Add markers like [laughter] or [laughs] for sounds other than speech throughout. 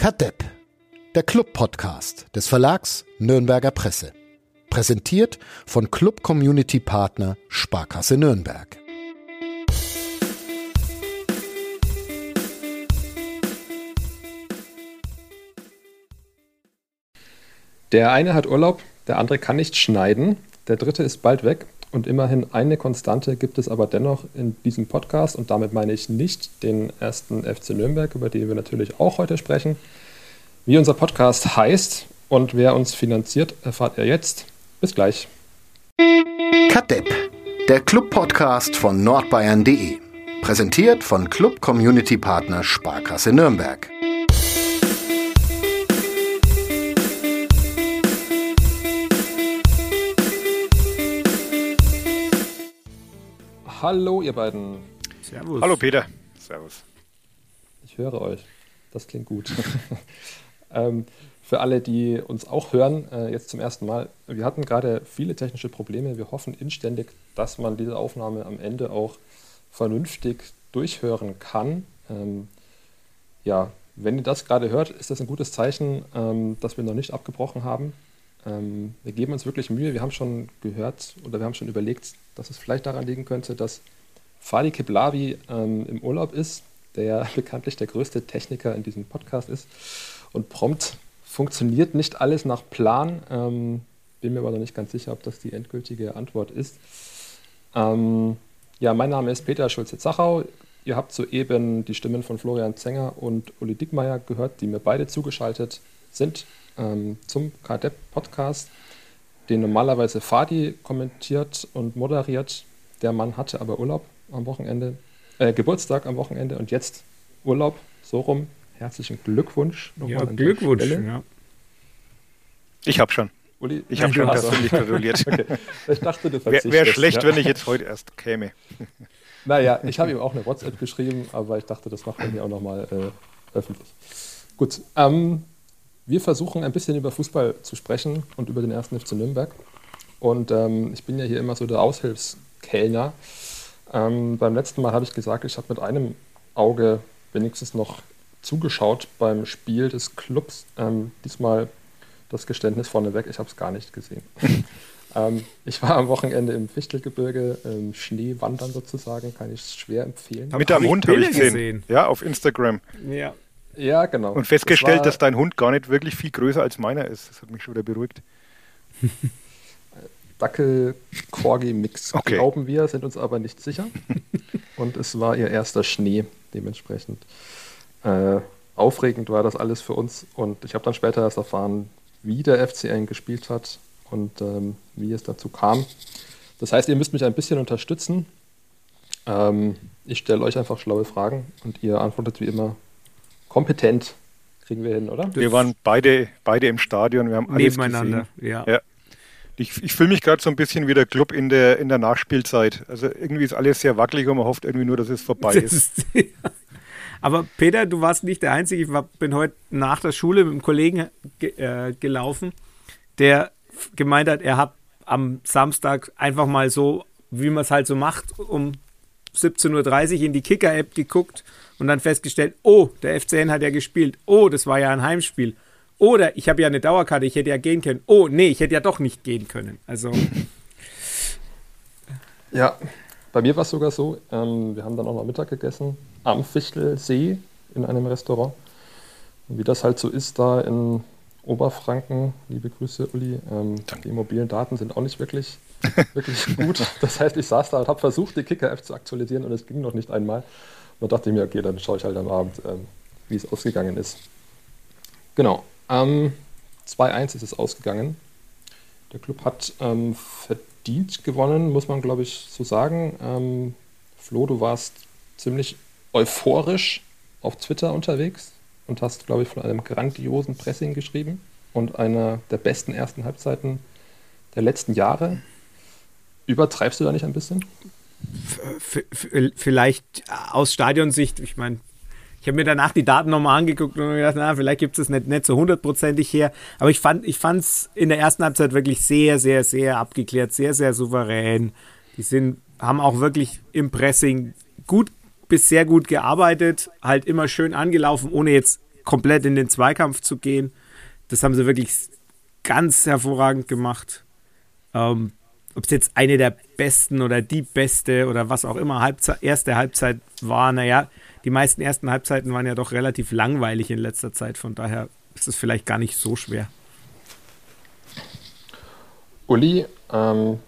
Kadepp, der Club-Podcast des Verlags Nürnberger Presse. Präsentiert von Club Community Partner Sparkasse Nürnberg. Der eine hat Urlaub, der andere kann nicht schneiden, der dritte ist bald weg und immerhin eine Konstante gibt es aber dennoch in diesem Podcast und damit meine ich nicht den ersten FC Nürnberg, über den wir natürlich auch heute sprechen. Wie unser Podcast heißt und wer uns finanziert, erfahrt ihr jetzt. Bis gleich. Kadepp, der Club-Podcast von nordbayern.de. Präsentiert von Club Community Partner Sparkasse Nürnberg. Hallo, ihr beiden. Servus. Hallo, Peter. Servus. Ich höre euch. Das klingt gut. [laughs] ähm, für alle, die uns auch hören, äh, jetzt zum ersten Mal, wir hatten gerade viele technische Probleme. Wir hoffen inständig, dass man diese Aufnahme am Ende auch vernünftig durchhören kann. Ähm, ja, wenn ihr das gerade hört, ist das ein gutes Zeichen, ähm, dass wir noch nicht abgebrochen haben. Ähm, wir geben uns wirklich Mühe. Wir haben schon gehört oder wir haben schon überlegt, dass es vielleicht daran liegen könnte, dass Fadi Kiblavi ähm, im Urlaub ist, der [laughs] bekanntlich der größte Techniker in diesem Podcast ist. Und prompt funktioniert nicht alles nach Plan. Ähm, bin mir aber noch nicht ganz sicher, ob das die endgültige Antwort ist. Ähm, ja, mein Name ist Peter Schulze-Zachau. Ihr habt soeben die Stimmen von Florian Zenger und Uli Dickmeier gehört, die mir beide zugeschaltet sind ähm, zum KDEP-Podcast, den normalerweise Fadi kommentiert und moderiert. Der Mann hatte aber Urlaub am Wochenende, äh, Geburtstag am Wochenende und jetzt Urlaub, so rum. Herzlichen Glückwunsch. Ja, Glückwunsch. Ja. Ich habe schon. Uli, ich habe schon persönlich gratuliert. [laughs] okay. Ich dachte, du Wäre wär schlecht, ja. wenn ich jetzt heute erst käme. [laughs] Naja, ich habe ihm auch eine WhatsApp geschrieben, aber ich dachte, das macht man hier auch nochmal äh, öffentlich. Gut, ähm, wir versuchen ein bisschen über Fußball zu sprechen und über den ersten FC Nürnberg. Und ähm, ich bin ja hier immer so der Aushilfskellner. Ähm, beim letzten Mal habe ich gesagt, ich habe mit einem Auge wenigstens noch zugeschaut beim Spiel des Clubs. Ähm, diesmal das Geständnis vorneweg, ich habe es gar nicht gesehen. [laughs] ähm, ich war am Wochenende im Fichtelgebirge, ähm, Schneewandern sozusagen, kann ich schwer empfehlen. Mit deinem Hund habe ich gesehen. Ja, auf Instagram. Ja, ja, genau. Und festgestellt, das dass dein Hund gar nicht wirklich viel größer als meiner ist. Das hat mich schon wieder beruhigt. [laughs] Dackel-Corgi-Mix, okay. glauben wir, sind uns aber nicht sicher. [laughs] Und es war ihr erster Schnee, dementsprechend. Äh, aufregend war das alles für uns. Und ich habe dann später erst erfahren, wie der FCN gespielt hat und ähm, wie es dazu kam. Das heißt, ihr müsst mich ein bisschen unterstützen. Ähm, ich stelle euch einfach schlaue Fragen und ihr antwortet wie immer kompetent kriegen wir hin, oder? Wir waren beide, beide im Stadion, wir haben alles Nebeneinander, gesehen. ja. ja. Ich, ich fühle mich gerade so ein bisschen wie der Club in der, in der Nachspielzeit. Also irgendwie ist alles sehr wackelig und man hofft irgendwie nur, dass es vorbei das ist. ist [laughs] Aber Peter, du warst nicht der Einzige. Ich war, bin heute nach der Schule mit einem Kollegen ge, äh, gelaufen, der gemeint hat, er hat am Samstag einfach mal so, wie man es halt so macht, um 17.30 Uhr in die Kicker-App geguckt und dann festgestellt, oh, der FCN hat ja gespielt, oh, das war ja ein Heimspiel. Oder ich habe ja eine Dauerkarte, ich hätte ja gehen können. Oh, nee, ich hätte ja doch nicht gehen können. Also. [laughs] Ja, bei mir war es sogar so, ähm, wir haben dann auch noch Mittag gegessen am Fichtelsee in einem Restaurant. Und wie das halt so ist da in Oberfranken, liebe Grüße Uli, ähm, die mobilen Daten sind auch nicht wirklich, [laughs] wirklich gut. Das heißt, ich saß da und habe versucht, die Kicker-App zu aktualisieren und es ging noch nicht einmal. Da dachte ich mir, okay, dann schaue ich halt am Abend, ähm, wie es ausgegangen ist. Genau. Ähm, 2-1 ist es ausgegangen. Der Club hat ähm, verdient gewonnen, muss man glaube ich so sagen. Ähm, Flo, du warst ziemlich euphorisch auf Twitter unterwegs und hast, glaube ich, von einem grandiosen Pressing geschrieben und einer der besten ersten Halbzeiten der letzten Jahre. Übertreibst du da nicht ein bisschen? Vielleicht aus Stadionsicht, ich meine, ich habe mir danach die Daten nochmal angeguckt und gedacht, na, vielleicht gibt es es nicht, nicht so hundertprozentig her. Aber ich fand es in der ersten Halbzeit wirklich sehr, sehr, sehr abgeklärt, sehr, sehr souverän. Die sind, haben auch wirklich im Pressing gut bis sehr gut gearbeitet, halt immer schön angelaufen, ohne jetzt komplett in den Zweikampf zu gehen. Das haben sie wirklich ganz hervorragend gemacht. Ähm, Ob es jetzt eine der besten oder die beste oder was auch immer Halbzeit, erste Halbzeit war, naja, die meisten ersten Halbzeiten waren ja doch relativ langweilig in letzter Zeit. Von daher ist es vielleicht gar nicht so schwer. Uli, ähm,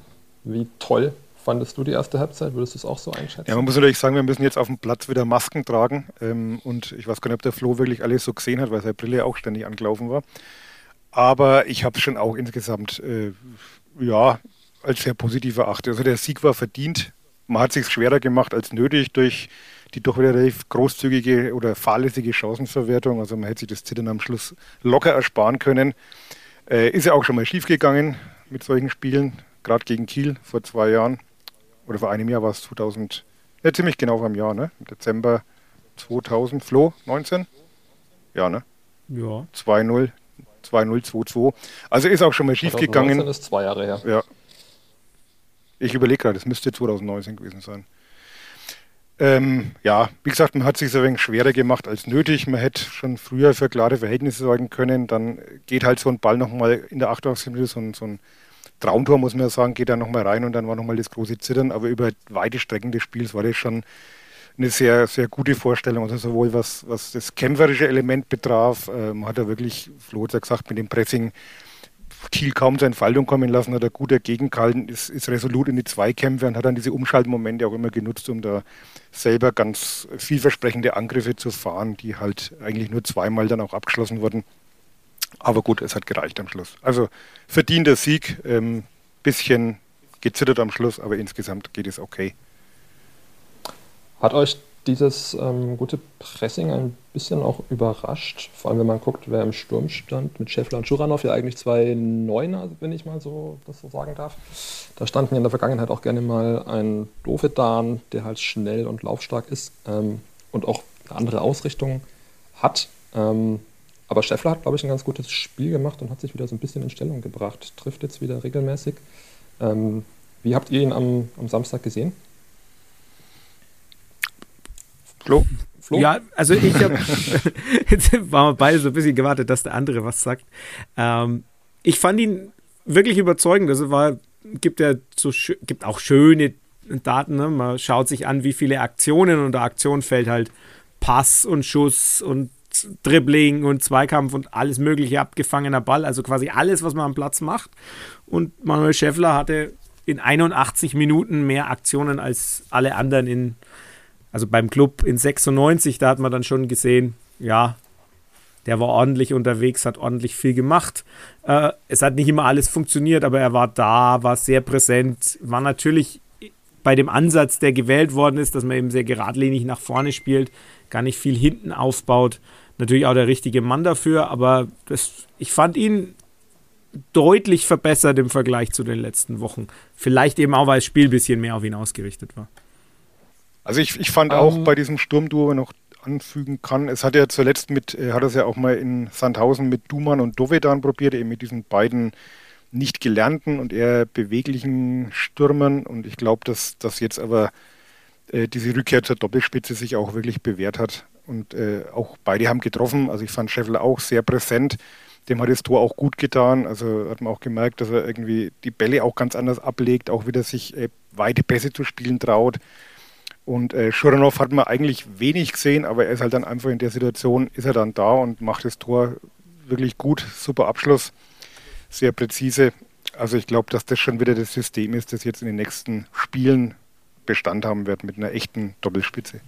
wie toll fandest du die erste Halbzeit? Würdest du es auch so einschätzen? Ja, man muss natürlich sagen, wir müssen jetzt auf dem Platz wieder Masken tragen. Ähm, und ich weiß gar nicht, ob der Flo wirklich alles so gesehen hat, weil seine Brille auch ständig angelaufen war. Aber ich habe es schon auch insgesamt, äh, ja, als sehr positiv erachtet. Also der Sieg war verdient. Man hat sich schwerer gemacht als nötig durch die doch wieder relativ großzügige oder fahrlässige Chancenverwertung. Also man hätte sich das Zittern am Schluss locker ersparen können. Äh, ist ja auch schon mal schiefgegangen mit solchen Spielen, gerade gegen Kiel vor zwei Jahren. Oder vor einem Jahr war es 2000, ja ziemlich genau vor einem Jahr, ne? Im Dezember 2000, Flo, 19? Ja, ne? Ja. 2-0, 2-0, 2-2. Also ist auch schon mal schiefgegangen. 2019 ist zwei Jahre her. Ja. Ich überlege gerade, das müsste 2019 gewesen sein. Ähm, ja, wie gesagt, man hat sich so ein wenig schwerer gemacht als nötig. Man hätte schon früher für klare Verhältnisse sorgen können. Dann geht halt so ein Ball nochmal in der 88. Minute, so ein, so ein Traumtor, muss man ja sagen, geht da nochmal rein und dann war nochmal das große Zittern. Aber über weite Strecken des Spiels war das schon eine sehr, sehr gute Vorstellung. Also sowohl was, was das kämpferische Element betraf, äh, man hat ja wirklich, Flo hat ja gesagt, mit dem Pressing Kiel kaum zur Entfaltung kommen lassen, hat er gut dagegen gehalten, ist, ist resolut in die Zweikämpfe und hat dann diese Umschaltmomente auch immer genutzt, um da selber ganz vielversprechende Angriffe zu fahren, die halt eigentlich nur zweimal dann auch abgeschlossen wurden. Aber gut, es hat gereicht am Schluss. Also verdienter Sieg, ähm, bisschen gezittert am Schluss, aber insgesamt geht es okay. Hat euch dieses ähm, gute Pressing ein bisschen auch überrascht. Vor allem, wenn man guckt, wer im Sturm stand, mit Schäffler und Schuranov, ja eigentlich zwei Neuner, wenn ich mal so das so sagen darf. Da standen ja in der Vergangenheit auch gerne mal ein Dovedan, der halt schnell und laufstark ist ähm, und auch eine andere Ausrichtung hat. Ähm, aber Schäffler hat, glaube ich, ein ganz gutes Spiel gemacht und hat sich wieder so ein bisschen in Stellung gebracht. Trifft jetzt wieder regelmäßig. Ähm, wie habt ihr ihn am, am Samstag gesehen? Flo? Flo? Ja, also ich habe, [laughs] jetzt waren wir beide so ein bisschen gewartet, dass der andere was sagt. Ähm, ich fand ihn wirklich überzeugend. Also war, gibt ja so, gibt auch schöne Daten. Ne? Man schaut sich an, wie viele Aktionen und der Aktion fällt halt Pass und Schuss und Dribbling und Zweikampf und alles mögliche abgefangener Ball. Also quasi alles, was man am Platz macht. Und Manuel Schäffler hatte in 81 Minuten mehr Aktionen als alle anderen in also beim Club in 96, da hat man dann schon gesehen, ja, der war ordentlich unterwegs, hat ordentlich viel gemacht. Äh, es hat nicht immer alles funktioniert, aber er war da, war sehr präsent, war natürlich bei dem Ansatz, der gewählt worden ist, dass man eben sehr geradlinig nach vorne spielt, gar nicht viel hinten aufbaut. Natürlich auch der richtige Mann dafür, aber das, ich fand ihn deutlich verbessert im Vergleich zu den letzten Wochen. Vielleicht eben auch, weil das Spiel ein bisschen mehr auf ihn ausgerichtet war. Also ich, ich fand um, auch ähm. bei diesem Sturmduo noch anfügen kann, es hat ja zuletzt mit, er hat es ja auch mal in Sandhausen mit Duman und Dovedan probiert, eben mit diesen beiden nicht gelernten und eher beweglichen Stürmern. Und ich glaube, dass das jetzt aber äh, diese Rückkehr zur Doppelspitze sich auch wirklich bewährt hat. Und äh, auch beide haben getroffen, also ich fand Scheffler auch sehr präsent, dem hat das Tor auch gut getan, also hat man auch gemerkt, dass er irgendwie die Bälle auch ganz anders ablegt, auch wieder sich äh, weite Pässe zu spielen traut, und äh, Schuranov hat man eigentlich wenig gesehen, aber er ist halt dann einfach in der Situation, ist er dann da und macht das Tor wirklich gut, super Abschluss, sehr präzise. Also ich glaube, dass das schon wieder das System ist, das jetzt in den nächsten Spielen Bestand haben wird mit einer echten Doppelspitze.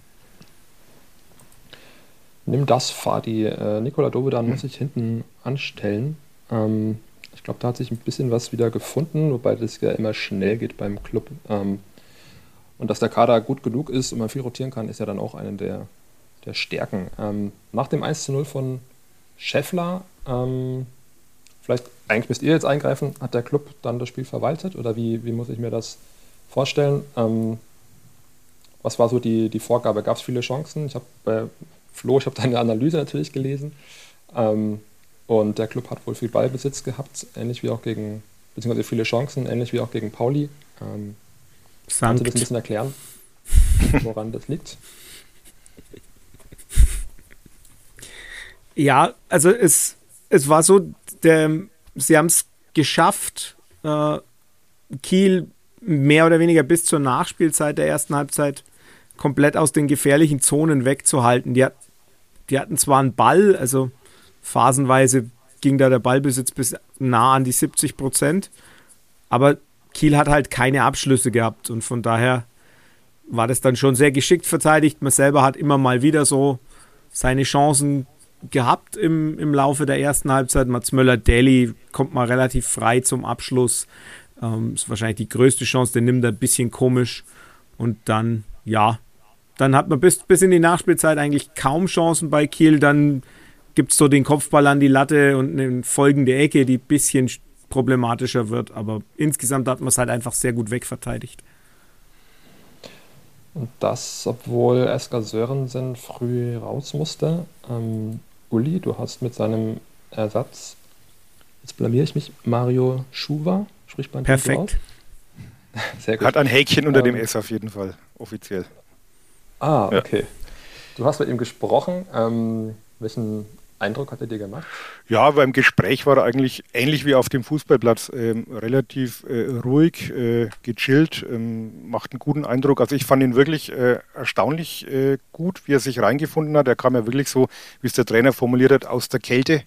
Nimm das, Fadi. Äh, Nikola Dovedan hm. muss sich hinten anstellen. Ähm, ich glaube, da hat sich ein bisschen was wieder gefunden, wobei das ja immer schnell geht beim Club. Ähm, und dass der Kader gut genug ist und man viel rotieren kann, ist ja dann auch eine der, der Stärken. Ähm, nach dem 1 zu 0 von Scheffler, ähm, vielleicht eigentlich müsst ihr jetzt eingreifen, hat der Club dann das Spiel verwaltet oder wie, wie muss ich mir das vorstellen? Ähm, was war so die, die Vorgabe? Gab es viele Chancen? Ich habe bei Flo, ich habe deine Analyse natürlich gelesen. Ähm, und der Club hat wohl viel Ballbesitz gehabt, ähnlich wie auch gegen, beziehungsweise viele Chancen, ähnlich wie auch gegen Pauli. Ähm, Sankt. Kannst du das ein bisschen erklären, [laughs] woran das liegt? Ja, also es, es war so, der, sie haben es geschafft, äh, Kiel mehr oder weniger bis zur Nachspielzeit der ersten Halbzeit komplett aus den gefährlichen Zonen wegzuhalten. Die, hat, die hatten zwar einen Ball, also phasenweise ging da der Ballbesitz bis nah an die 70 Prozent, aber Kiel hat halt keine Abschlüsse gehabt und von daher war das dann schon sehr geschickt verteidigt. Man selber hat immer mal wieder so seine Chancen gehabt im, im Laufe der ersten Halbzeit. Mats Möller-Daly kommt mal relativ frei zum Abschluss. Ähm, ist wahrscheinlich die größte Chance, den nimmt er ein bisschen komisch. Und dann, ja, dann hat man bis, bis in die Nachspielzeit eigentlich kaum Chancen bei Kiel. Dann gibt es so den Kopfball an die Latte und eine folgende Ecke, die ein bisschen problematischer wird. Aber insgesamt hat man es halt einfach sehr gut wegverteidigt. Und das, obwohl Esker Sörensen früh raus musste. Ähm, Uli, du hast mit seinem Ersatz, jetzt blamier ich mich, Mario Schuwa, spricht man Perfekt. [laughs] Sehr gut. Hat ein Häkchen unter ähm, dem S auf jeden Fall, offiziell. Ah, okay. Ja. Du hast mit ihm gesprochen. Ähm, welchen Eindruck hat er dir gemacht? Ja, beim Gespräch war er eigentlich ähnlich wie auf dem Fußballplatz, ähm, relativ äh, ruhig, äh, gechillt, ähm, macht einen guten Eindruck. Also ich fand ihn wirklich äh, erstaunlich äh, gut, wie er sich reingefunden hat. Er kam ja wirklich so, wie es der Trainer formuliert hat, aus der Kälte.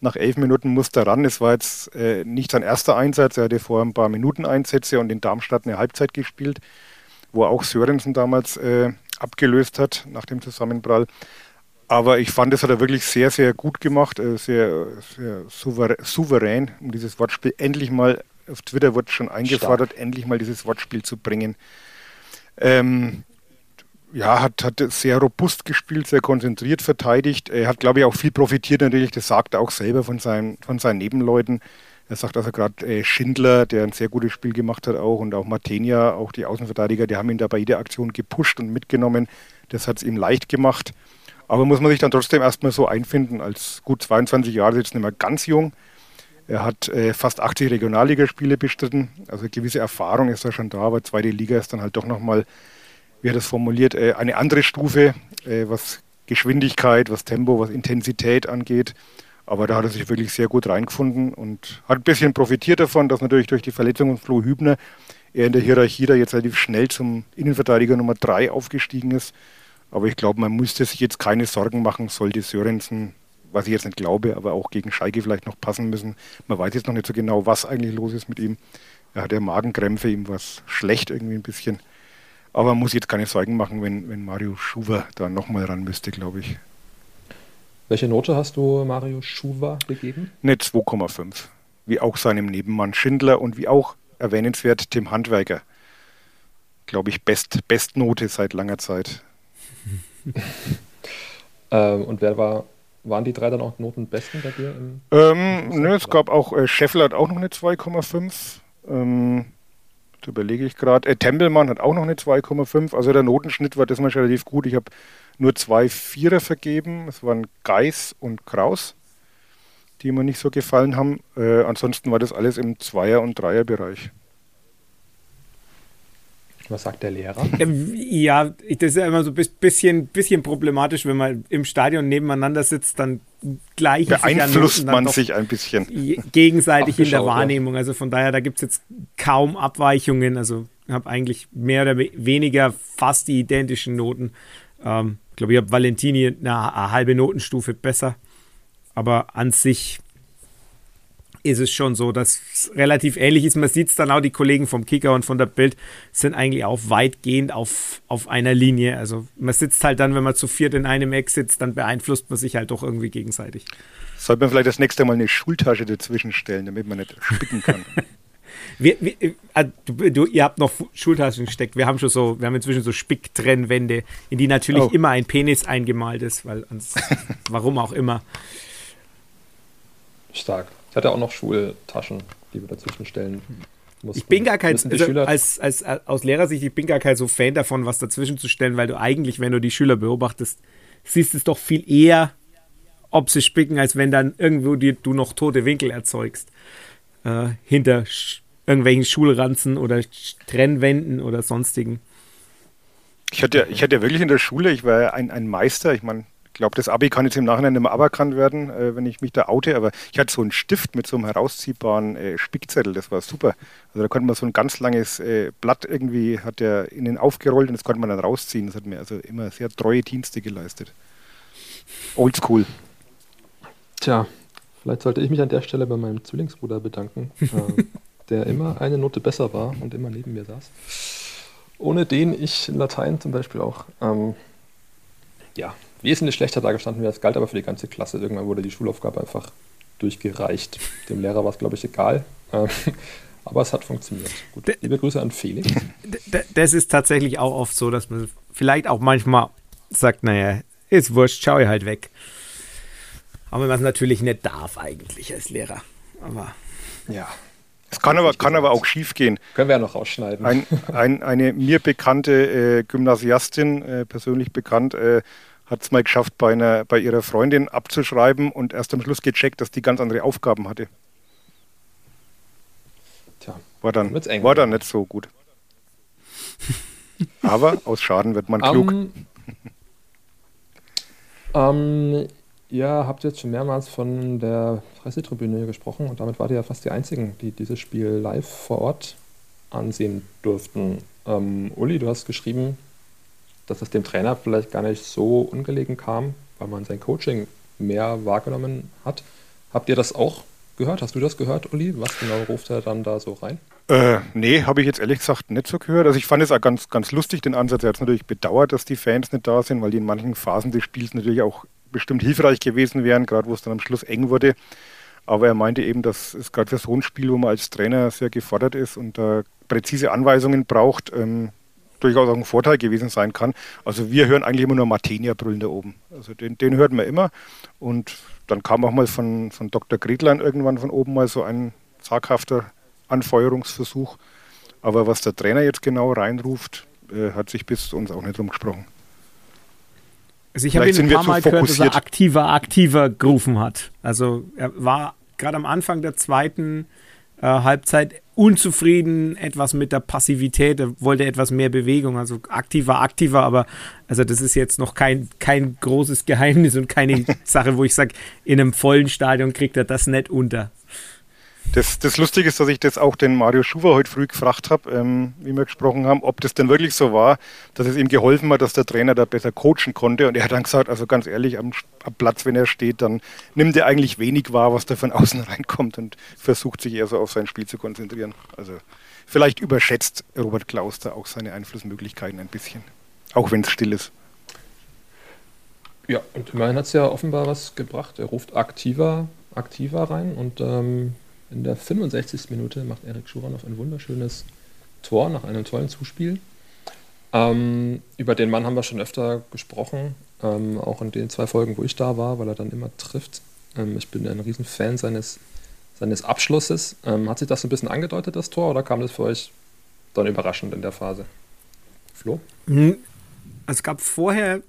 Nach elf Minuten musste er ran. Es war jetzt äh, nicht sein erster Einsatz. Er hatte vor ein paar Minuten Einsätze und in Darmstadt eine Halbzeit gespielt, wo auch Sörensen damals äh, abgelöst hat nach dem Zusammenprall. Aber ich fand, das hat er wirklich sehr, sehr gut gemacht, äh, sehr, sehr souverän, um dieses Wortspiel endlich mal, auf Twitter wird schon eingefordert, Stark. endlich mal dieses Wortspiel zu bringen. Ähm, ja, hat, hat sehr robust gespielt, sehr konzentriert verteidigt. Er hat, glaube ich, auch viel profitiert natürlich, das sagt er auch selber von seinen, von seinen Nebenleuten. Er sagt also gerade äh, Schindler, der ein sehr gutes Spiel gemacht hat auch und auch Martenia, auch die Außenverteidiger, die haben ihn da bei jeder Aktion gepusht und mitgenommen. Das hat es ihm leicht gemacht. Aber muss man sich dann trotzdem erstmal so einfinden. Als gut 22 Jahre jetzt nicht mehr ganz jung. Er hat äh, fast 80 Regionalligaspiele bestritten. Also gewisse Erfahrung ist da schon da, aber zweite Liga ist dann halt doch nochmal, wie er das formuliert, äh, eine andere Stufe, äh, was Geschwindigkeit, was Tempo, was Intensität angeht. Aber da hat er sich wirklich sehr gut reingefunden und hat ein bisschen profitiert davon, dass natürlich durch die Verletzung von Flo Hübner er in der Hierarchie da jetzt relativ schnell zum Innenverteidiger Nummer 3 aufgestiegen ist. Aber ich glaube, man müsste sich jetzt keine Sorgen machen, sollte Sörensen, was ich jetzt nicht glaube, aber auch gegen Schalke vielleicht noch passen müssen. Man weiß jetzt noch nicht so genau, was eigentlich los ist mit ihm. Er hat ja Magenkrämpfe, ihm war schlecht irgendwie ein bisschen. Aber man muss jetzt keine Sorgen machen, wenn, wenn Mario Schuwer da nochmal ran müsste, glaube ich. Welche Note hast du Mario Schuwer gegeben? Eine 2,5. Wie auch seinem Nebenmann Schindler und wie auch erwähnenswert Tim Handwerker. Glaube ich, Best, Bestnote seit langer Zeit. [laughs] ähm, und wer war, waren die drei dann auch Notenbesten bei dir? Im, ähm, ne, es gab auch, äh, Scheffler hat auch noch eine 2,5. Ähm, das überlege ich gerade. Äh, Tempelmann hat auch noch eine 2,5. Also der Notenschnitt war das mal relativ gut. Ich habe nur zwei Vierer vergeben. Es waren Geis und Kraus, die mir nicht so gefallen haben. Äh, ansonsten war das alles im Zweier- und Dreierbereich. Was sagt der Lehrer? Ja, das ist ja immer so ein bisschen, bisschen problematisch, wenn man im Stadion nebeneinander sitzt, dann gleich beeinflusst man sich ein bisschen gegenseitig in der Wahrnehmung. Also von daher, da gibt es jetzt kaum Abweichungen. Also ich habe eigentlich mehr oder weniger fast die identischen Noten. Ähm, ich glaube, ich habe Valentini eine, eine halbe Notenstufe besser. Aber an sich ist es schon so, dass es relativ ähnlich ist. Man sieht es dann auch, die Kollegen vom Kicker und von der Bild sind eigentlich auch weitgehend auf, auf einer Linie. Also man sitzt halt dann, wenn man zu viert in einem Eck sitzt, dann beeinflusst man sich halt doch irgendwie gegenseitig. Sollte man vielleicht das nächste Mal eine Schultasche dazwischen stellen, damit man nicht spicken kann. [laughs] wir, wir, äh, du, du, ihr habt noch Schultaschen gesteckt. Wir haben schon so, wir haben inzwischen so Spicktrennwände, in die natürlich oh. immer ein Penis eingemalt ist, weil ans, [laughs] warum auch immer. Stark. Ich hatte auch noch Schultaschen, die wir dazwischen stellen mussten. Ich bin gar kein, also als, als, als, aus Lehrersicht, ich bin gar kein so Fan davon, was dazwischen zu stellen, weil du eigentlich, wenn du die Schüler beobachtest, siehst es doch viel eher, ob sie spicken, als wenn dann irgendwo die, du noch tote Winkel erzeugst. Äh, hinter irgendwelchen Schulranzen oder Trennwänden oder sonstigen. Ich hatte, ich hatte wirklich in der Schule, ich war ein, ein Meister, ich meine, glaube, das Abi kann jetzt im Nachhinein nicht mehr aberkannt werden, äh, wenn ich mich da oute, aber ich hatte so einen Stift mit so einem herausziehbaren äh, Spickzettel, das war super. Also da konnte man so ein ganz langes äh, Blatt irgendwie, hat der innen aufgerollt und das konnte man dann rausziehen. Das hat mir also immer sehr treue Dienste geleistet. Oldschool. Tja, vielleicht sollte ich mich an der Stelle bei meinem Zwillingsbruder bedanken, äh, [laughs] der immer eine Note besser war und immer neben mir saß. Ohne den ich in Latein zum Beispiel auch ähm, ja, wesentlich schlechter dargestanden wäre. Es galt aber für die ganze Klasse. Irgendwann wurde die Schulaufgabe einfach durchgereicht. Dem Lehrer war es, glaube ich, egal. Ähm, [laughs] aber es hat funktioniert. Gut, liebe Grüße an Felix. Das ist tatsächlich auch oft so, dass man vielleicht auch manchmal sagt, naja, ist wurscht, schau ich halt weg. Aber man es natürlich nicht darf eigentlich als Lehrer. Aber ja. Es kann aber, kann aber auch schief gehen. Können wir ja noch rausschneiden. Ein, ein, eine mir bekannte äh, Gymnasiastin, äh, persönlich bekannt, äh, hat es mal geschafft, bei, einer, bei ihrer Freundin abzuschreiben und erst am Schluss gecheckt, dass die ganz andere Aufgaben hatte. Tja, war dann, war dann nicht so gut. Aber aus Schaden wird man klug. Um, ähm, ja, habt ihr jetzt schon mehrmals von der Pressetribüne gesprochen und damit wart ihr ja fast die Einzigen, die dieses Spiel live vor Ort ansehen durften. Ähm, Uli, du hast geschrieben, dass es dem Trainer vielleicht gar nicht so ungelegen kam, weil man sein Coaching mehr wahrgenommen hat. Habt ihr das auch gehört? Hast du das gehört, Uli? Was genau ruft er dann da so rein? Äh, nee, habe ich jetzt ehrlich gesagt nicht so gehört. Also ich fand es auch ganz, ganz lustig, den Ansatz. Er hat es natürlich bedauert, dass die Fans nicht da sind, weil die in manchen Phasen des Spiels natürlich auch bestimmt hilfreich gewesen wären, gerade wo es dann am Schluss eng wurde. Aber er meinte eben, dass es gerade für so ein Spiel, wo man als Trainer sehr gefordert ist und da präzise Anweisungen braucht, ähm, durchaus auch ein Vorteil gewesen sein kann. Also wir hören eigentlich immer nur Martenia brüllen da oben. Also den, den hört man immer. Und dann kam auch mal von, von Dr. Gretlein irgendwann von oben mal so ein zaghafter Anfeuerungsversuch. Aber was der Trainer jetzt genau reinruft, äh, hat sich bis zu uns auch nicht rumgesprochen. Also ich habe ihn ein paar Mal gehört, dass er aktiver, aktiver gerufen hat. Also er war gerade am Anfang der zweiten äh, Halbzeit unzufrieden, etwas mit der Passivität, er wollte etwas mehr Bewegung, also aktiver, aktiver, aber also das ist jetzt noch kein, kein großes Geheimnis und keine [laughs] Sache, wo ich sage, in einem vollen Stadion kriegt er das nicht unter. Das, das Lustige ist, dass ich das auch den Mario Schuwer heute früh gefragt habe, ähm, wie wir gesprochen haben, ob das denn wirklich so war, dass es ihm geholfen hat, dass der Trainer da besser coachen konnte. Und er hat dann gesagt, also ganz ehrlich, am, am Platz, wenn er steht, dann nimmt er eigentlich wenig wahr, was da von [laughs] außen reinkommt und versucht sich eher so auf sein Spiel zu konzentrieren. Also vielleicht überschätzt Robert Klaus da auch seine Einflussmöglichkeiten ein bisschen, auch wenn es still ist. Ja, und immerhin hat es ja offenbar was gebracht. Er ruft aktiver, aktiver rein und ähm, in der 65. Minute macht Erik Schuranov ein wunderschönes Tor nach einem tollen Zuspiel. Ähm, über den Mann haben wir schon öfter gesprochen, ähm, auch in den zwei Folgen, wo ich da war, weil er dann immer trifft. Ähm, ich bin ein Riesenfan seines, seines Abschlusses. Ähm, hat sich das ein bisschen angedeutet, das Tor, oder kam das für euch dann überraschend in der Phase? Flo? Hm, es gab vorher,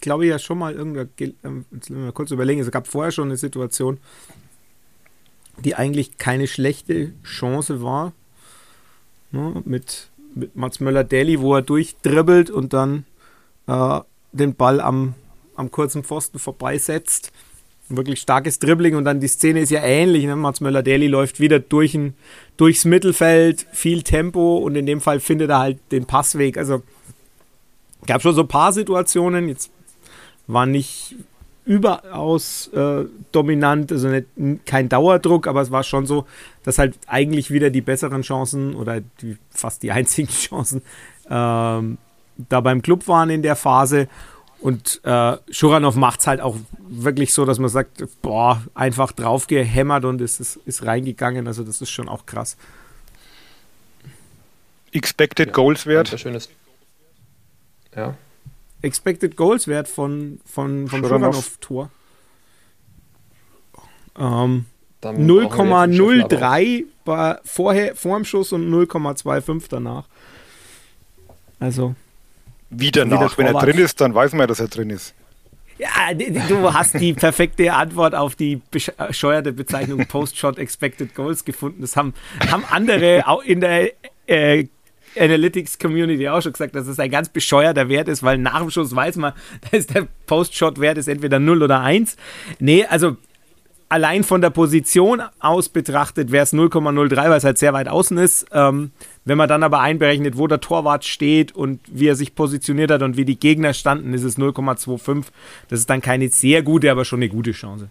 glaube ich, ja schon mal irgendeine, ähm, jetzt mal kurz überlegen, es gab vorher schon eine Situation, die eigentlich keine schlechte Chance war. Ne, mit, mit Mats Möller-Daly, wo er durchdribbelt und dann äh, den Ball am, am kurzen Pfosten vorbeisetzt. Ein wirklich starkes Dribbling und dann die Szene ist ja ähnlich. Ne? Mats Möller-Daly läuft wieder durch ein, durchs Mittelfeld, viel Tempo und in dem Fall findet er halt den Passweg. Also gab schon so ein paar Situationen. Jetzt war nicht überaus äh, dominant, also nicht, kein Dauerdruck, aber es war schon so, dass halt eigentlich wieder die besseren Chancen oder die, fast die [laughs] einzigen Chancen ähm, da beim Club waren in der Phase. Und äh, Schuranov macht es halt auch wirklich so, dass man sagt, boah, einfach drauf gehämmert und es ist, ist reingegangen. Also das ist schon auch krass. Expected ja, Goals Wert? Schönes. Ja. Expected Goals Wert von, von, vom Schuranov Tor. Ähm, 0,03 vorher, vor dem Schuss und 0,25 danach. Also. Wie danach? Wenn er drin ist, dann weiß man ja, dass er drin ist. Ja, du hast die perfekte Antwort auf die bescheuerte Bezeichnung Post-Shot Expected Goals gefunden. Das haben, haben andere auch in der äh, Analytics Community auch schon gesagt, dass es ein ganz bescheuerter Wert ist, weil nach dem Schuss weiß man, [laughs] da der Post-Shot-Wert ist entweder 0 oder 1. Nee, also allein von der Position aus betrachtet wäre es 0,03, weil es halt sehr weit außen ist. Ähm, wenn man dann aber einberechnet, wo der Torwart steht und wie er sich positioniert hat und wie die Gegner standen, ist es 0,25. Das ist dann keine sehr gute, aber schon eine gute Chance.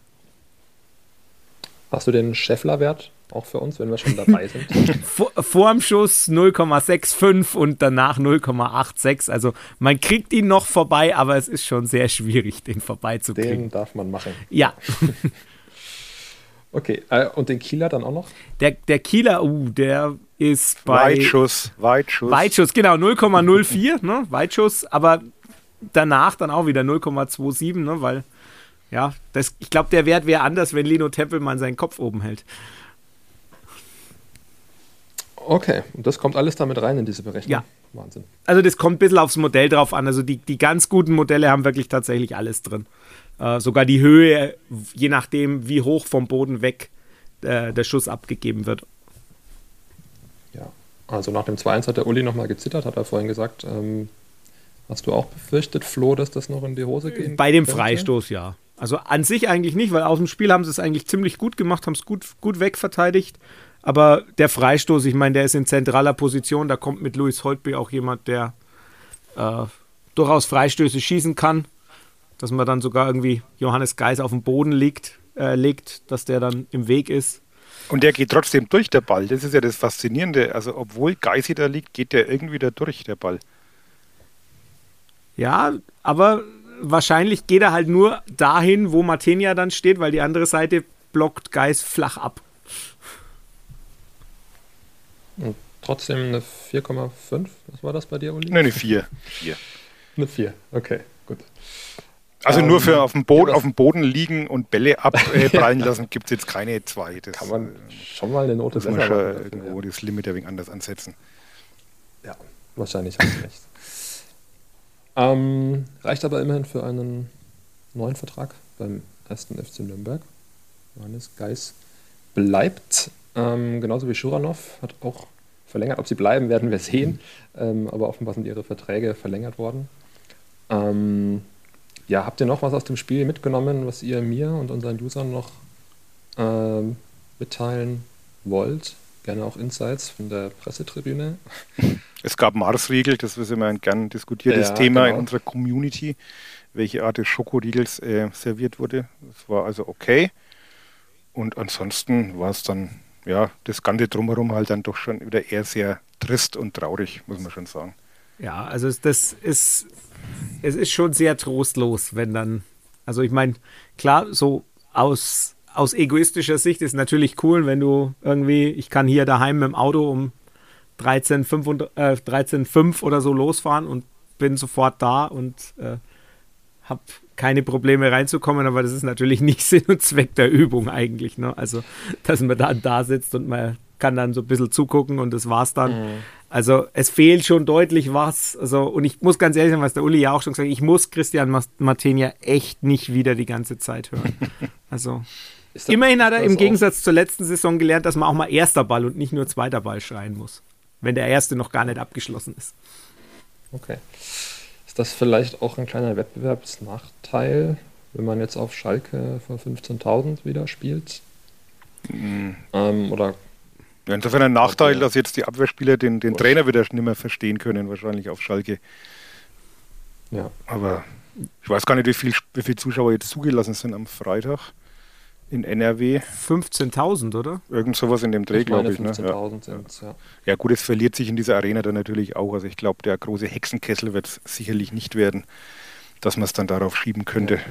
Hast du den Scheffler-Wert auch für uns, wenn wir schon dabei sind? [laughs] vor, vor dem Schuss 0,65 und danach 0,86. Also man kriegt ihn noch vorbei, aber es ist schon sehr schwierig, den vorbeizukriegen. Den darf man machen. Ja. [laughs] Okay, äh, und den Kieler dann auch noch? Der, der Kieler, uh, der ist bei. Weitschuss, Weitschuss. Weitschuss, genau, 0,04, ne? Weitschuss, aber danach dann auch wieder 0,27, ne? Weil, ja, das, ich glaube, der Wert wäre anders, wenn Lino Tempelmann seinen Kopf oben hält. Okay, und das kommt alles damit rein in diese Berechnung. Ja. Wahnsinn. Also, das kommt ein bisschen aufs Modell drauf an. Also, die, die ganz guten Modelle haben wirklich tatsächlich alles drin. Äh, sogar die Höhe, je nachdem, wie hoch vom Boden weg äh, der Schuss abgegeben wird. Ja, also nach dem 2-1 hat der Uli nochmal gezittert, hat er vorhin gesagt. Ähm, hast du auch befürchtet, Flo, dass das noch in die Hose geht? Bei dem könnte? Freistoß, ja. Also an sich eigentlich nicht, weil aus dem Spiel haben sie es eigentlich ziemlich gut gemacht, haben es gut, gut wegverteidigt. Aber der Freistoß, ich meine, der ist in zentraler Position. Da kommt mit Louis Holtby auch jemand, der äh, durchaus Freistöße schießen kann dass man dann sogar irgendwie Johannes Geis auf dem Boden liegt, äh, legt, dass der dann im Weg ist. Und der geht trotzdem durch, der Ball. Das ist ja das Faszinierende. Also, obwohl Geisi da liegt, geht der irgendwie da durch, der Ball. Ja, aber wahrscheinlich geht er halt nur dahin, wo Matenia dann steht, weil die andere Seite blockt Geis flach ab. Und trotzdem eine 4,5? Was war das bei dir, Uli? Nein, eine 4. 4. Eine 4, okay, gut. Also nur für ähm, auf dem, Boden, auf dem Boden liegen und Bälle abprallen [laughs] lassen, gibt es jetzt keine zwei. Das kann man schon mal eine Note besser machen. Schon irgendwo ja. das Limit ein wenig anders ansetzen. Ja, wahrscheinlich hast du recht. Ähm, reicht aber immerhin für einen neuen Vertrag beim ersten FC Nürnberg. Johannes Geis bleibt, ähm, genauso wie Schuranov, hat auch verlängert. Ob sie bleiben, werden wir sehen. Ähm, aber offenbar sind ihre Verträge verlängert worden. Ähm, ja, habt ihr noch was aus dem Spiel mitgenommen, was ihr mir und unseren Usern noch ähm, mitteilen wollt? Gerne auch Insights von der Pressetribüne. Es gab Marsriegel, das ist immer ein gern diskutiertes ja, Thema genau. in unserer Community, welche Art des Schokoriegels äh, serviert wurde. Das war also okay. Und ansonsten war es dann, ja, das Ganze drumherum halt dann doch schon wieder eher sehr trist und traurig, muss man schon sagen. Ja, also das ist es ist schon sehr trostlos, wenn dann, also ich meine, klar, so aus, aus egoistischer Sicht ist natürlich cool, wenn du irgendwie, ich kann hier daheim mit dem Auto um 13,5 äh, 13, oder so losfahren und bin sofort da und äh, habe keine Probleme reinzukommen, aber das ist natürlich [laughs] nicht Sinn und Zweck der Übung eigentlich. Ne? Also, dass man dann da sitzt und man kann dann so ein bisschen zugucken und das war's dann. Mhm. Also es fehlt schon deutlich was. Also, und ich muss ganz ehrlich sagen, was der Uli ja auch schon gesagt hat, ich muss Christian Martenia echt nicht wieder die ganze Zeit hören. [laughs] Also das, immerhin hat er im Gegensatz zur letzten Saison gelernt, dass man auch mal erster Ball und nicht nur zweiter Ball schreien muss, wenn der erste noch gar nicht abgeschlossen ist. Okay. Ist das vielleicht auch ein kleiner Wettbewerbsnachteil, wenn man jetzt auf Schalke vor 15.000 wieder spielt? Mhm. Ähm, oder ja, insofern ein Nachteil, dass jetzt die Abwehrspieler den, den Trainer wieder nicht mehr verstehen können, wahrscheinlich auf Schalke. Ja. Aber ich weiß gar nicht, wie viele wie viel Zuschauer jetzt zugelassen sind am Freitag in NRW. 15.000, oder? Irgend sowas in dem Dreh, glaube ich. 15.000 ne? sind ja. ja, gut, es verliert sich in dieser Arena dann natürlich auch. Also ich glaube, der große Hexenkessel wird es sicherlich nicht werden, dass man es dann darauf schieben könnte. Ja.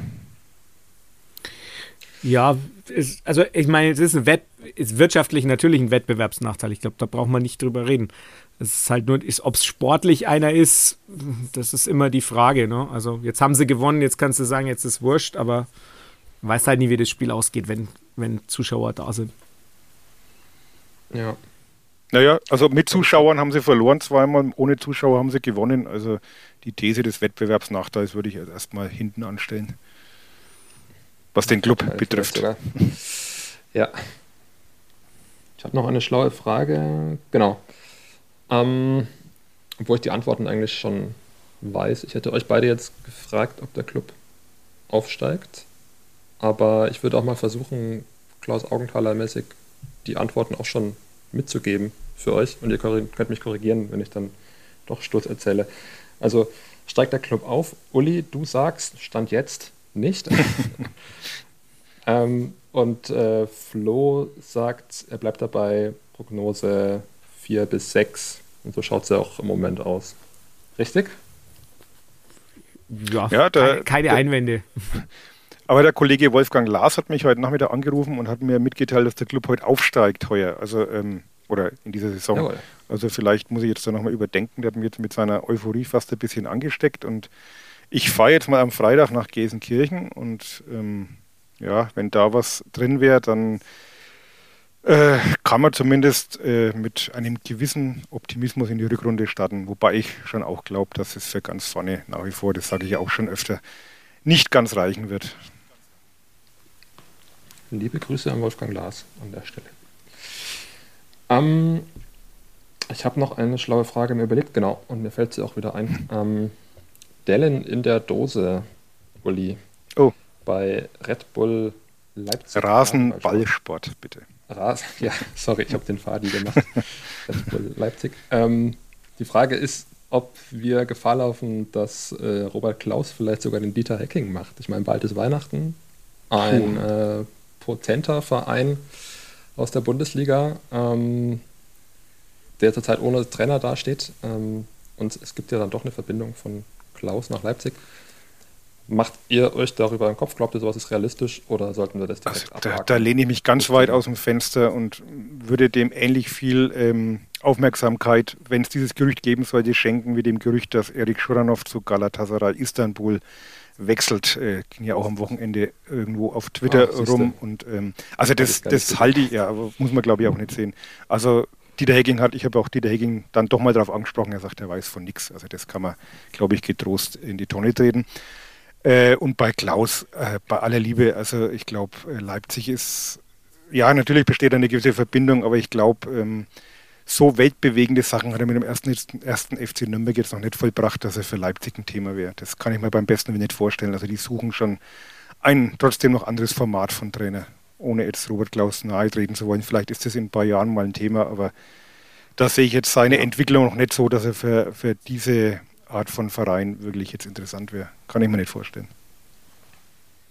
Ja, ist, also ich meine, es ist, ein Wett, ist wirtschaftlich natürlich ein Wettbewerbsnachteil. Ich glaube, da braucht man nicht drüber reden. Es ist halt nur, ob es sportlich einer ist, das ist immer die Frage. Ne? Also jetzt haben sie gewonnen, jetzt kannst du sagen, jetzt ist wurscht, aber weiß halt nie, wie das Spiel ausgeht, wenn, wenn Zuschauer da sind. Ja. Naja, also mit Zuschauern haben sie verloren zweimal, ohne Zuschauer haben sie gewonnen. Also die These des Wettbewerbsnachteils würde ich erstmal hinten anstellen was den Club ja, betrifft. Ja. Ich habe noch eine schlaue Frage. Genau. Ähm, obwohl ich die Antworten eigentlich schon weiß. Ich hätte euch beide jetzt gefragt, ob der Club aufsteigt. Aber ich würde auch mal versuchen, Klaus Augenthaler-mäßig die Antworten auch schon mitzugeben für euch. Und ihr könnt mich korrigieren, wenn ich dann doch Sturz erzähle. Also steigt der Club auf. Uli, du sagst, Stand jetzt nicht. [laughs] ähm, und äh, Flo sagt, er bleibt dabei, Prognose 4 bis 6. Und so schaut es ja auch im Moment aus. Richtig? Ja, ja der, keine, keine der, Einwände. [laughs] Aber der Kollege Wolfgang Lars hat mich heute Nachmittag angerufen und hat mir mitgeteilt, dass der Club heute aufsteigt heuer. Also, ähm, oder in dieser Saison. Jawohl. Also vielleicht muss ich jetzt da nochmal überdenken. Der hat mich jetzt mit seiner Euphorie fast ein bisschen angesteckt. Und ich fahre jetzt mal am Freitag nach Gelsenkirchen und ähm, ja, wenn da was drin wäre, dann äh, kann man zumindest äh, mit einem gewissen Optimismus in die Rückrunde starten. Wobei ich schon auch glaube, dass es für ganz vorne nach wie vor, das sage ich auch schon öfter, nicht ganz reichen wird. Liebe Grüße an Wolfgang Lars an der Stelle. Ähm, ich habe noch eine schlaue Frage mir überlegt, genau, und mir fällt sie auch wieder ein. Ähm, Dellen in der Dose, Uli. Oh. Bei Red Bull Leipzig. Rasenballsport, bitte. Rasen, ja, sorry, ich habe den Fadi gemacht. [laughs] Red Bull Leipzig. Ähm, die Frage ist, ob wir Gefahr laufen, dass äh, Robert Klaus vielleicht sogar den Dieter Hacking macht. Ich meine, bald ist Weihnachten. Ein äh, potenter Verein aus der Bundesliga, ähm, der zurzeit ohne Trainer dasteht. Ähm, und es gibt ja dann doch eine Verbindung von Klaus nach Leipzig. Macht ihr euch darüber im Kopf? Glaubt ihr, sowas ist realistisch oder sollten wir das direkt also, da, da, lehne ich mich ganz weit aus dem Fenster und würde dem ähnlich viel ähm, Aufmerksamkeit, wenn es dieses Gerücht geben sollte, schenken wie dem Gerücht, dass Erik Schuranov zu Galatasaray Istanbul wechselt. Äh, ging ja auch am Wochenende irgendwo auf Twitter oh, rum. Und ähm, also das, das, das halte ich, ja, aber muss man glaube ich auch nicht sehen. Also Dieter Hecking hat, ich habe auch Dieter Hecking dann doch mal darauf angesprochen, er sagt, er weiß von nichts. Also das kann man, glaube ich, getrost in die Tonne treten. Äh, und bei Klaus, äh, bei aller Liebe, also ich glaube, äh, Leipzig ist, ja, natürlich besteht eine gewisse Verbindung, aber ich glaube, ähm, so weltbewegende Sachen hat er mit dem ersten, ersten FC Nürnberg jetzt noch nicht vollbracht, dass er für Leipzig ein Thema wäre. Das kann ich mir beim besten nicht vorstellen. Also die suchen schon ein trotzdem noch anderes Format von Trainer ohne jetzt Robert Klaus nahe treten zu wollen. Vielleicht ist das in ein paar Jahren mal ein Thema, aber da sehe ich jetzt seine Entwicklung noch nicht so, dass er für, für diese Art von Verein wirklich jetzt interessant wäre. Kann ich mir nicht vorstellen.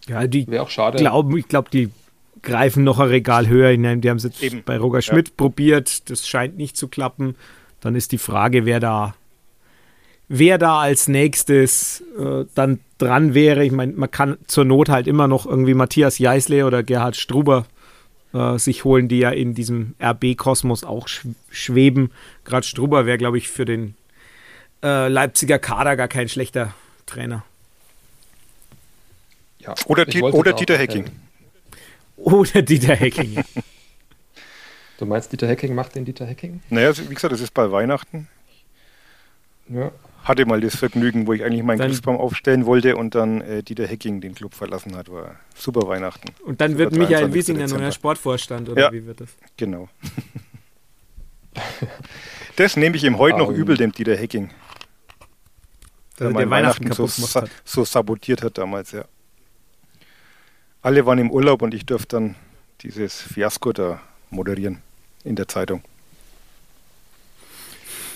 Ja, die wäre auch schade. Glauben, ich glaube, die greifen noch ein Regal höher hinein. Die haben es jetzt Eben. bei Roger Schmidt ja. probiert. Das scheint nicht zu klappen. Dann ist die Frage, wer da wer da als nächstes äh, dann dran wäre. Ich meine, man kann zur Not halt immer noch irgendwie Matthias Jeißle oder Gerhard Struber äh, sich holen, die ja in diesem RB-Kosmos auch sch schweben. Gerade Struber wäre, glaube ich, für den äh, Leipziger Kader gar kein schlechter Trainer. Ja, oder, oder Dieter Hecking. Oder Dieter Hecking. [laughs] du meinst, Dieter Hecking macht den Dieter Hecking? Naja, wie gesagt, das ist bei Weihnachten. Ja hatte mal das Vergnügen, wo ich eigentlich meinen Christbaum aufstellen wollte und dann äh, Dieter Hecking den Club verlassen hat. War super Weihnachten. Und dann wird Michael Wiesing der neue Sportvorstand, oder ja, wie wird das? Genau. [laughs] das nehme ich ihm heute um, noch übel, dem Dieter Hecking. Der, der Weihnachten, Weihnachten so, sa so, sabotiert hat damals, ja. Alle waren im Urlaub und ich durfte dann dieses Fiasko da moderieren in der Zeitung.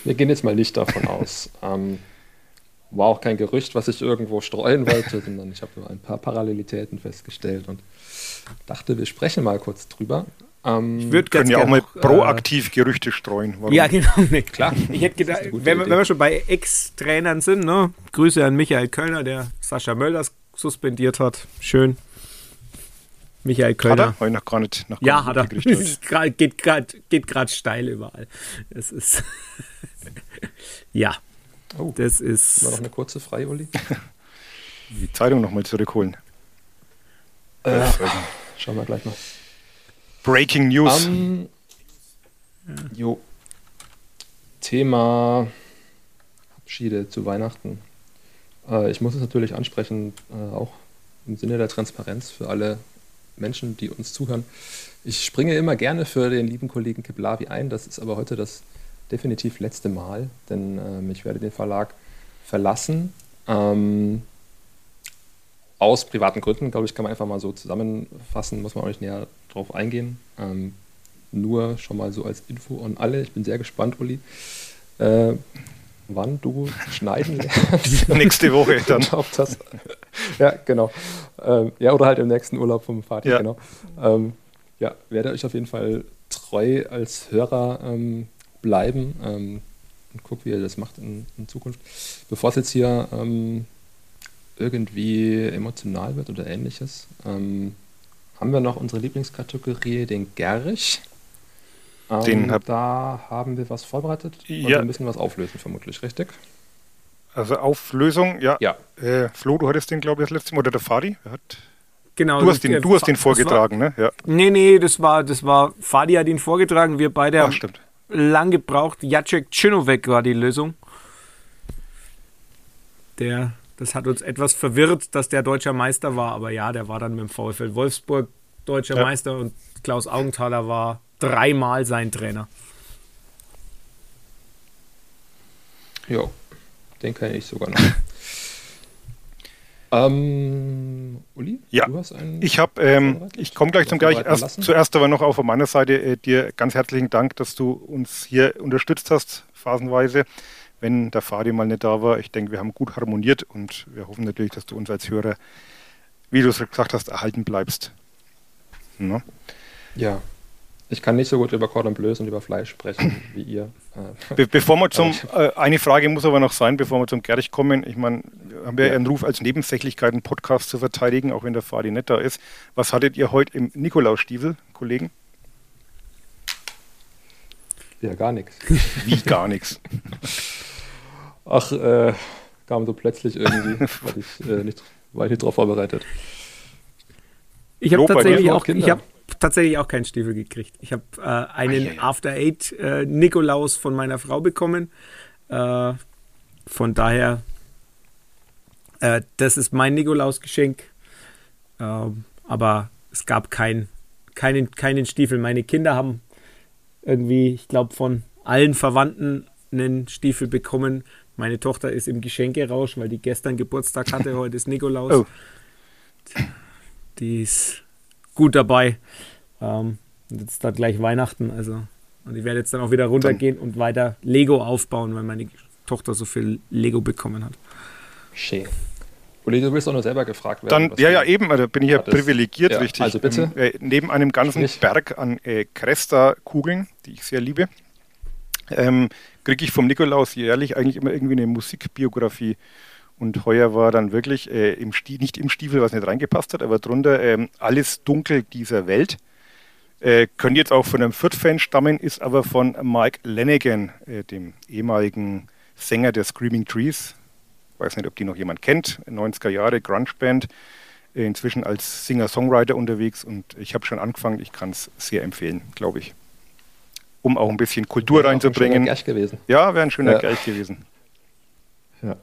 Wir gehen jetzt mal nicht davon [laughs] aus. Ähm, war auch kein Gerücht, was ich irgendwo streuen wollte, sondern ich habe nur ein paar Parallelitäten festgestellt und dachte, wir sprechen mal kurz drüber. Ähm, ich würde gerne ja auch mal äh, proaktiv äh, Gerüchte streuen. Warum? Ja, genau. Nee, klar. [laughs] Ich hätte gedacht, wenn, wenn, wir schon bei Ex-Trainern sind, ne? Grüße an Michael Kölner, der Sascha Mölders suspendiert hat. Schön. Michael Kölner. Hat er? noch gar nicht. Noch ja, hat er. [laughs] Geht gerade steil überall. Es ist. [laughs] ja. Oh, das ist. War noch eine kurze Frei, Uli? [laughs] Die Zeitung nochmal zurückholen. Äh, schauen wir gleich mal. Breaking News. Um, jo. Thema Abschiede zu Weihnachten. Äh, ich muss es natürlich ansprechen, äh, auch im Sinne der Transparenz für alle Menschen, die uns zuhören. Ich springe immer gerne für den lieben Kollegen Kiblavi ein. Das ist aber heute das definitiv letzte Mal, denn ähm, ich werde den Verlag verlassen. Ähm, aus privaten Gründen, glaube ich, kann man einfach mal so zusammenfassen, muss man auch nicht näher drauf eingehen. Ähm, nur schon mal so als Info an alle. Ich bin sehr gespannt, Uli, äh, wann du schneiden [laughs] lernst. Nächste Woche dann. Ob das, [laughs] ja, genau. Ähm, ja, oder halt im nächsten Urlaub vom Vater, ja. genau. Ähm, ja, werde euch auf jeden Fall treu als Hörer ähm, bleiben ähm, und gucke, wie ihr das macht in, in Zukunft. Bevor es jetzt hier ähm, irgendwie emotional wird oder ähnliches, ähm, haben wir noch unsere Lieblingskategorie, den Gerich. Den hab da haben wir was vorbereitet und ja. ein bisschen was auflösen, vermutlich, richtig? Also Auflösung, ja. ja. Äh, Flo, du hattest den, glaube ich, das letzte Mal, oder der Fadi? Hat Genau. Du hast den, du hast den vorgetragen, war, ne? Ja. Nee, nee, das war, das war, Fadi hat ihn vorgetragen, wir beide Ach, haben stimmt. lang gebraucht. Jacek Chinovek war die Lösung. Der, das hat uns etwas verwirrt, dass der deutscher Meister war, aber ja, der war dann mit dem VfL Wolfsburg deutscher ja. Meister und Klaus Augenthaler war dreimal sein Trainer. Jo, den kenne ich sogar noch. [laughs] ähm, Uli, ja, du hast einen ich habe, ähm, ich komme gleich zum gleich. Erst, zuerst aber noch auch von meiner Seite äh, dir ganz herzlichen Dank, dass du uns hier unterstützt hast, phasenweise. Wenn der Fadi mal nicht da war, ich denke, wir haben gut harmoniert und wir hoffen natürlich, dass du uns als Hörer, wie du es gesagt hast, erhalten bleibst. No? Ja, ich kann nicht so gut über Cordon Bleus und über Fleisch sprechen [clears throat] wie ihr. Be bevor wir zum, äh, eine Frage muss aber noch sein, bevor wir zum Gerich kommen. Ich meine, haben wir ja. einen Ruf als Nebensächlichkeit einen Podcast zu verteidigen, auch wenn der Fadi nicht da ist. Was hattet ihr heute im Nikolausstiefel, Kollegen? Ja, gar nichts. Wie gar nichts? [laughs] Ach, äh, kam so plötzlich irgendwie, [laughs] weil ich, äh, nicht, war ich nicht drauf vorbereitet. Ich habe tatsächlich auch, ich habe tatsächlich auch keinen Stiefel gekriegt. Ich habe äh, einen ah, ja, After Eight äh, Nikolaus von meiner Frau bekommen. Äh, von daher, äh, das ist mein Nikolausgeschenk. Ähm, aber es gab kein, keinen, keinen Stiefel. Meine Kinder haben irgendwie, ich glaube, von allen Verwandten einen Stiefel bekommen. Meine Tochter ist im Geschenkerausch, weil die gestern Geburtstag hatte. Heute ist Nikolaus. Oh. Die ist gut dabei. Ähm, jetzt ist dann gleich Weihnachten, also und ich werde jetzt dann auch wieder runtergehen und weiter Lego aufbauen, weil meine Tochter so viel Lego bekommen hat. Schön. Uli, du willst auch nur selber gefragt werden. Dann, ja, ja, eben, also bin ich ja privilegiert, ja, richtig. Also bitte. Ähm, äh, neben einem ganzen Sprich. Berg an äh, Cresta-Kugeln, die ich sehr liebe, ähm, kriege ich vom Nikolaus jährlich eigentlich immer irgendwie eine Musikbiografie und heuer war dann wirklich äh, im nicht im Stiefel, was nicht reingepasst hat, aber drunter äh, alles dunkel dieser Welt. Äh, könnte jetzt auch von einem Fürth-Fan stammen, ist aber von Mike Lanigan, äh, dem ehemaligen Sänger der Screaming Trees. Weiß nicht, ob die noch jemand kennt. 90er Jahre Grunge-Band. Äh, inzwischen als Singer-Songwriter unterwegs und ich habe schon angefangen. Ich kann es sehr empfehlen, glaube ich. Um auch ein bisschen Kultur reinzubringen. Ein gewesen. Ja, wäre ein schöner ja. Gerch gewesen. Ja.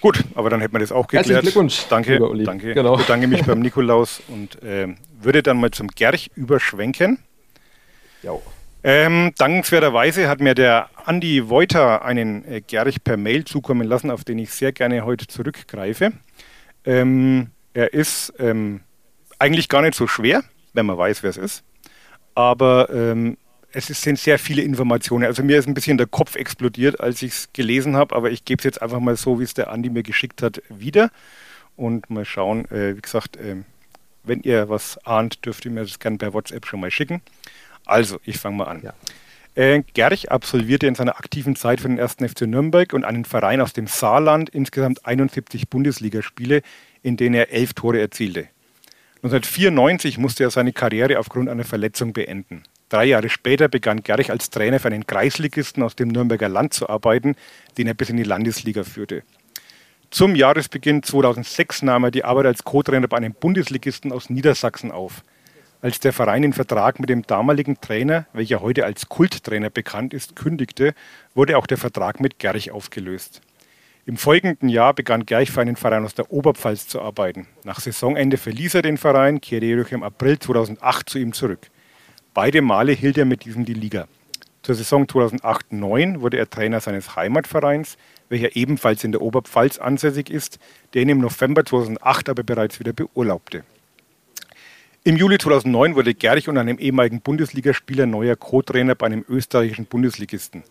Gut, aber dann hätten wir das auch geklärt. Herzlichen Glückwunsch. Danke, danke. Genau. Ich bedanke mich beim [laughs] Nikolaus und äh, würde dann mal zum Gerch überschwenken. Ähm, dankenswerterweise hat mir der Andi Voiter einen äh, Gerch per Mail zukommen lassen, auf den ich sehr gerne heute zurückgreife. Ähm, er ist ähm, eigentlich gar nicht so schwer, wenn man weiß, wer es ist. Aber ähm, es sind sehr viele Informationen. Also mir ist ein bisschen der Kopf explodiert, als ich es gelesen habe, aber ich gebe es jetzt einfach mal so, wie es der Andi mir geschickt hat, wieder. Und mal schauen, äh, wie gesagt, äh, wenn ihr was ahnt, dürft ihr mir das gerne per WhatsApp schon mal schicken. Also, ich fange mal an. Ja. Äh, Gerch absolvierte in seiner aktiven Zeit für den 1. FC Nürnberg und einen Verein aus dem Saarland insgesamt 71 Bundesligaspiele, in denen er elf Tore erzielte. 1994 musste er seine Karriere aufgrund einer Verletzung beenden. Drei Jahre später begann Gerch als Trainer für einen Kreisligisten aus dem Nürnberger Land zu arbeiten, den er bis in die Landesliga führte. Zum Jahresbeginn 2006 nahm er die Arbeit als Co-Trainer bei einem Bundesligisten aus Niedersachsen auf. Als der Verein den Vertrag mit dem damaligen Trainer, welcher heute als Kulttrainer bekannt ist, kündigte, wurde auch der Vertrag mit Gerch aufgelöst. Im folgenden Jahr begann Gerch für einen Verein aus der Oberpfalz zu arbeiten. Nach Saisonende verließ er den Verein, kehrte jedoch im April 2008 zu ihm zurück. Beide Male hielt er mit diesem die Liga. Zur Saison 2008-9 wurde er Trainer seines Heimatvereins, welcher ebenfalls in der Oberpfalz ansässig ist, der ihn im November 2008 aber bereits wieder beurlaubte. Im Juli 2009 wurde Gerch und einem ehemaligen Bundesligaspieler neuer Co-Trainer bei einem österreichischen Bundesligisten.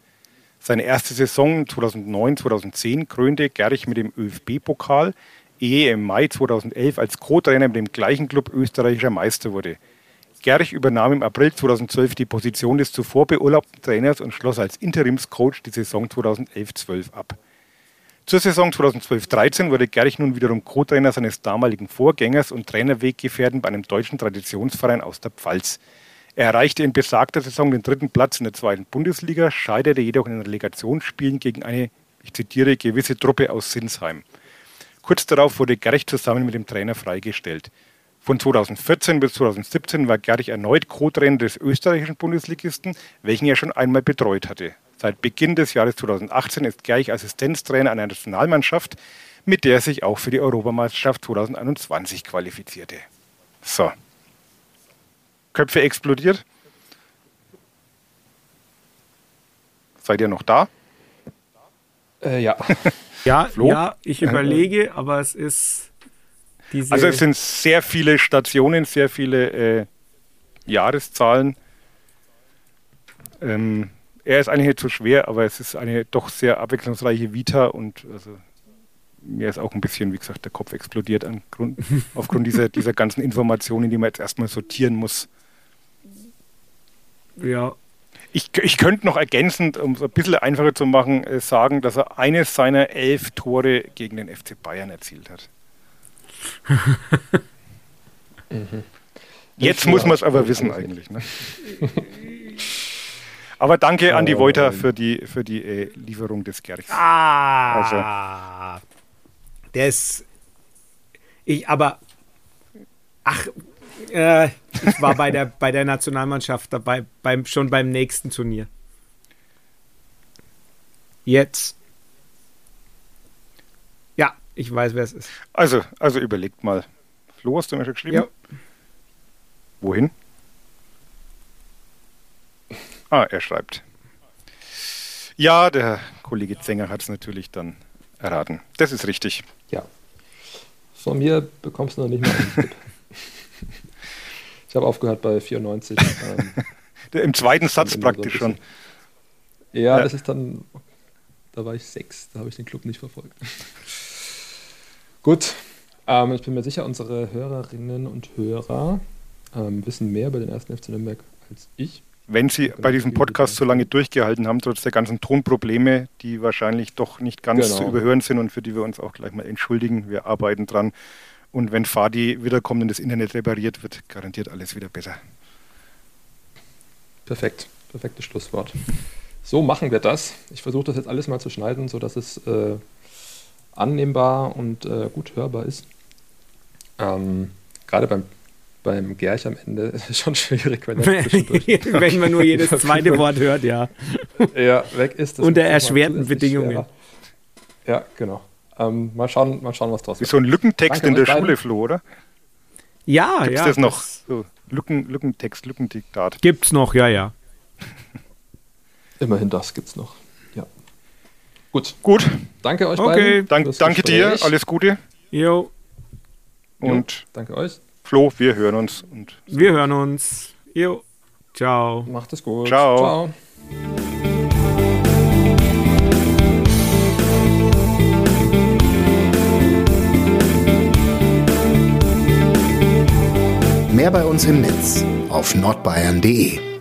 Seine erste Saison 2009-2010 krönte Gerch mit dem ÖFB-Pokal, ehe er im Mai 2011 als Co-Trainer mit dem gleichen Club österreichischer Meister wurde. Gerch übernahm im April 2012 die Position des zuvor beurlaubten Trainers und schloss als Interimscoach die Saison 2011-12 ab. Zur Saison 2012-13 wurde Gerch nun wiederum Co-Trainer seines damaligen Vorgängers und Trainerweggefährten bei einem deutschen Traditionsverein aus der Pfalz. Er erreichte in besagter Saison den dritten Platz in der zweiten Bundesliga, scheiterte jedoch in den Relegationsspielen gegen eine, ich zitiere, gewisse Truppe aus Sinsheim. Kurz darauf wurde Gerch zusammen mit dem Trainer freigestellt. Von 2014 bis 2017 war Gerch erneut Co-Trainer des österreichischen Bundesligisten, welchen er schon einmal betreut hatte. Seit Beginn des Jahres 2018 ist Gerch Assistenztrainer einer Nationalmannschaft, mit der er sich auch für die Europameisterschaft 2021 qualifizierte. So. Köpfe explodiert. Seid ihr noch da? Äh, ja. [laughs] ja, ja, ich überlege, aber es ist diese. Also es sind sehr viele Stationen, sehr viele äh, Jahreszahlen. Ähm, er ist eigentlich nicht so schwer, aber es ist eine doch sehr abwechslungsreiche Vita und also mir ist auch ein bisschen, wie gesagt, der Kopf explodiert Grund, [laughs] aufgrund dieser, dieser ganzen Informationen, die man jetzt erstmal sortieren muss. Ja. Ich, ich könnte noch ergänzend, um es ein bisschen einfacher zu machen, äh, sagen, dass er eines seiner elf Tore gegen den FC Bayern erzielt hat. Mhm. Jetzt muss man es aber wissen eigentlich. Ne? Aber danke an die Voita für die, für die äh, Lieferung des Gerchs. Ah, also. der ist. Ich, aber. Ach, äh, ich war bei der, [laughs] bei der Nationalmannschaft dabei, beim, schon beim nächsten Turnier. Jetzt. Ich weiß, wer es ist. Also, also überlegt mal. Flo, hast du mir schon geschrieben? Ja. Wohin? Ah, er schreibt. Ja, der Kollege Zenger hat es natürlich dann erraten. Das ist richtig. Ja. Von mir bekommst du noch nicht mal einen Tipp. Ich habe aufgehört bei 94. Ähm, [laughs] Im zweiten Satz praktisch so schon. Ja, ja, das ist dann, da war ich sechs, da habe ich den Club nicht verfolgt. Gut, ähm, ich bin mir sicher, unsere Hörerinnen und Hörer ähm, wissen mehr über den ersten FC Nürnberg als ich wenn Sie bei diesem Podcast so lange durchgehalten haben, trotz der ganzen Tonprobleme, die wahrscheinlich doch nicht ganz genau. zu überhören sind und für die wir uns auch gleich mal entschuldigen. Wir arbeiten dran. Und wenn Fadi wiederkommt und das Internet repariert wird, garantiert alles wieder besser. Perfekt. Perfektes Schlusswort. So machen wir das. Ich versuche das jetzt alles mal zu schneiden, sodass es äh, annehmbar und äh, gut hörbar ist. Ähm, gerade beim beim Gerch am Ende [laughs] ist schon schwierig, wenn er [laughs] Wenn man nur jedes [laughs] zweite Wort hört, ja. Ja, weg ist das. Unter erschwerten Bedingungen. Schwerer. Ja, genau. Ähm, mal, schauen, mal schauen, was draus wird. Wie so ein Lückentext Danke in der Schule, Flo, oder? Ja, Gibt's ja. das noch? So, Lücken, Lückentext, Lückendiktat. Gibt's noch, ja, ja. Immerhin das gibt's noch. Gut. Gut. Danke euch okay. beiden. Dank, danke dir, alles Gute. Jo. Und jo, danke euch. Flo, wir hören uns. Und wir hören uns. Jo. Ciao. Macht es gut. Ciao. Ciao. Mehr bei uns im Netz auf nordbayern.de